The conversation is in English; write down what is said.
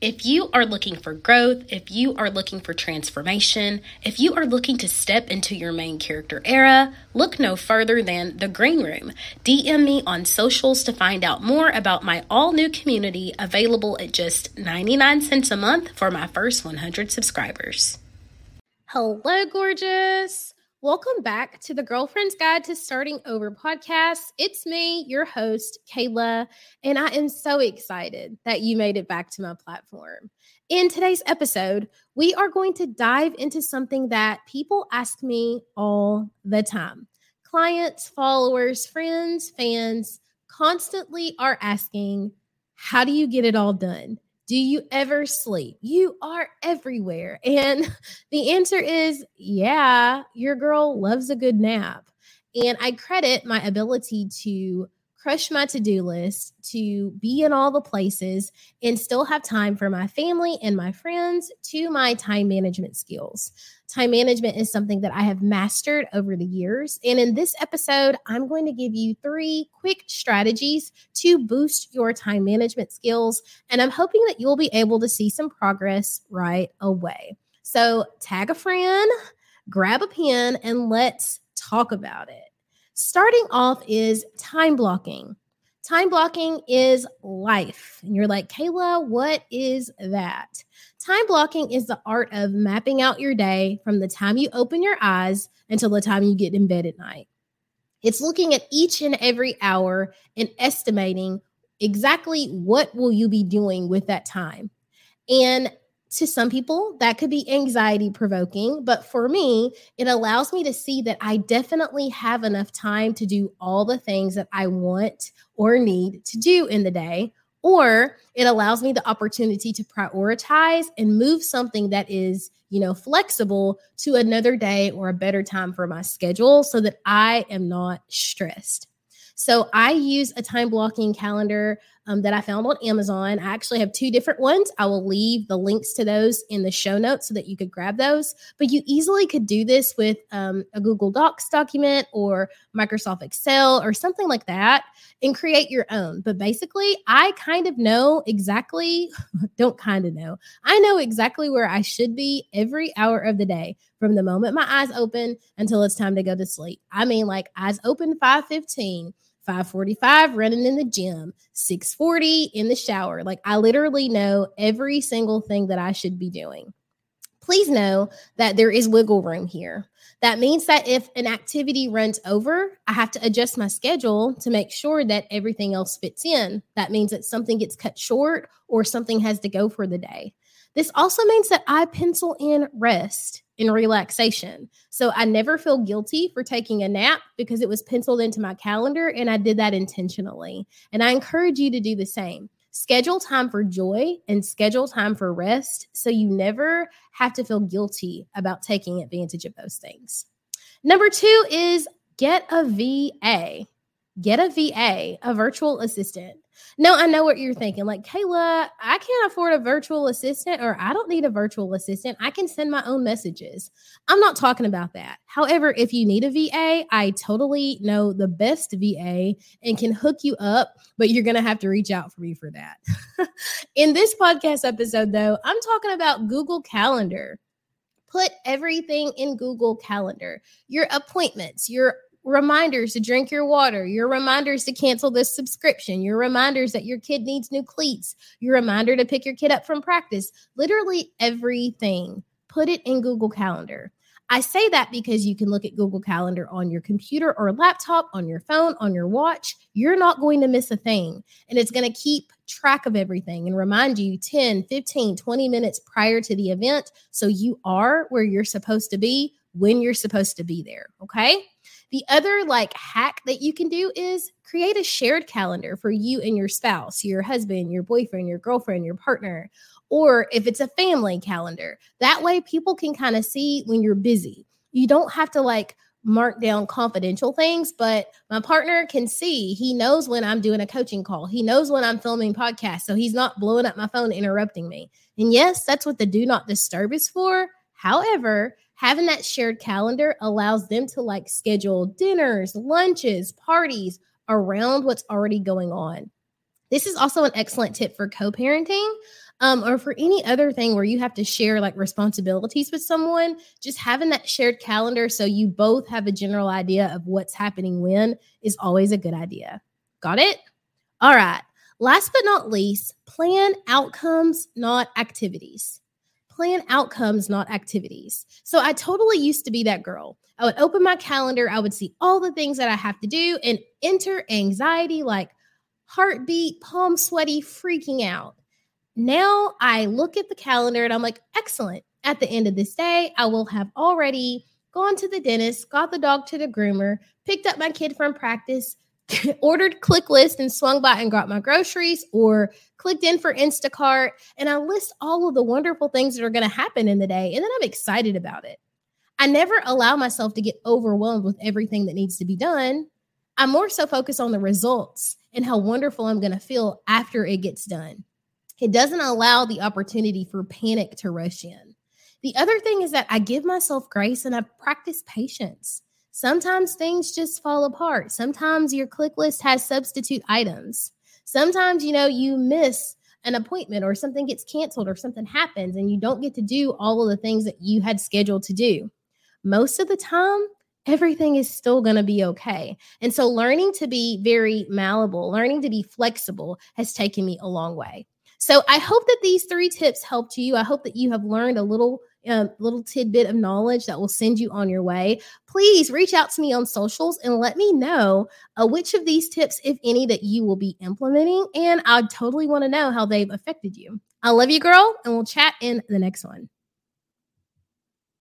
If you are looking for growth, if you are looking for transformation, if you are looking to step into your main character era, look no further than The Green Room. DM me on socials to find out more about my all new community available at just 99 cents a month for my first 100 subscribers. Hello, gorgeous. Welcome back to the Girlfriend's Guide to Starting Over podcast. It's me, your host, Kayla, and I am so excited that you made it back to my platform. In today's episode, we are going to dive into something that people ask me all the time. Clients, followers, friends, fans constantly are asking, How do you get it all done? Do you ever sleep? You are everywhere. And the answer is yeah, your girl loves a good nap. And I credit my ability to crush my to do list, to be in all the places, and still have time for my family and my friends to my time management skills. Time management is something that I have mastered over the years. And in this episode, I'm going to give you three quick strategies to boost your time management skills. And I'm hoping that you'll be able to see some progress right away. So, tag a friend, grab a pen, and let's talk about it. Starting off is time blocking. Time blocking is life. And you're like, Kayla, what is that? Time blocking is the art of mapping out your day from the time you open your eyes until the time you get in bed at night. It's looking at each and every hour and estimating exactly what will you be doing with that time. And to some people that could be anxiety provoking but for me it allows me to see that i definitely have enough time to do all the things that i want or need to do in the day or it allows me the opportunity to prioritize and move something that is you know flexible to another day or a better time for my schedule so that i am not stressed. So I use a time blocking calendar um, that I found on Amazon. I actually have two different ones. I will leave the links to those in the show notes so that you could grab those. But you easily could do this with um, a Google Docs document or Microsoft Excel or something like that and create your own. But basically, I kind of know exactly, don't kind of know, I know exactly where I should be every hour of the day from the moment my eyes open until it's time to go to sleep. I mean, like eyes open 515 545 running in the gym 640 in the shower. Like i literally know every single thing that i should be doing. Please know that there is wiggle room here. That means that if an activity runs over i have to adjust my schedule to make sure that everything else fits in. That means that something gets cut short or something has to go for the day. This also means that i pencil in rest in relaxation. So I never feel guilty for taking a nap because it was penciled into my calendar and I did that intentionally. And I encourage you to do the same. Schedule time for joy and schedule time for rest so you never have to feel guilty about taking advantage of those things. Number two is get a VA. Get a VA, a virtual assistant. No, I know what you're thinking. Like, Kayla, I can't afford a virtual assistant or I don't need a virtual assistant. I can send my own messages. I'm not talking about that. However, if you need a VA, I totally know the best VA and can hook you up, but you're going to have to reach out for me for that. In this podcast episode, though, I'm talking about Google Calendar. Put everything in Google Calendar your appointments, your reminders to drink your water, your reminders to cancel this subscription, your reminders that your kid needs new cleats, your reminder to pick your kid up from practice, literally everything. Put it in Google Calendar. I say that because you can look at Google Calendar on your computer or laptop, on your phone, on your watch. You're not going to miss a thing. And it's going to keep track of everything and remind you 10, 15, 20 minutes prior to the event. So you are where you're supposed to be when you're supposed to be there. Okay. The other like hack that you can do is create a shared calendar for you and your spouse, your husband, your boyfriend, your girlfriend, your partner, or if it's a family calendar. That way people can kind of see when you're busy. You don't have to like mark down confidential things, but my partner can see. He knows when I'm doing a coaching call. He knows when I'm filming podcasts. So he's not blowing up my phone interrupting me. And yes, that's what the do not disturb is for. However, having that shared calendar allows them to like schedule dinners, lunches, parties around what's already going on. This is also an excellent tip for co parenting. um, or for any other thing where you have to share like responsibilities with someone, just having that shared calendar so you both have a general idea of what's happening when is always a good idea. Got it? All right. Last but not least, plan outcomes, not activities. Plan outcomes, not activities. So I totally used to be that girl. I would open my calendar, I would see all the things that I have to do and enter anxiety like heartbeat, palm sweaty, freaking out. Now I look at the calendar and I'm like, excellent. At the end of this day, I will have already gone to the dentist, got the dog to the groomer, picked up my kid from practice, ordered ClickList and swung by and got my groceries or clicked in for Instacart. And I list all of the wonderful things that are going to happen in the day. And then I'm excited about it. I never allow myself to get overwhelmed with everything that needs to be done. I'm more so focused on the results and how wonderful I'm going to feel after it gets done. It doesn't allow the opportunity for panic to rush in. The other thing is that I give myself grace and I practice patience. Sometimes things just fall apart. Sometimes your click list has substitute items. Sometimes, you know, you miss an appointment or something gets canceled or something happens and you don't get to do all of the things that you had scheduled to do. Most of the time, everything is still going to be okay. And so, learning to be very malleable, learning to be flexible has taken me a long way. So, I hope that these three tips helped you. I hope that you have learned a little a little tidbit of knowledge that will send you on your way, please reach out to me on socials and let me know uh, which of these tips, if any, that you will be implementing. And I totally want to know how they've affected you. I love you, girl, and we'll chat in the next one.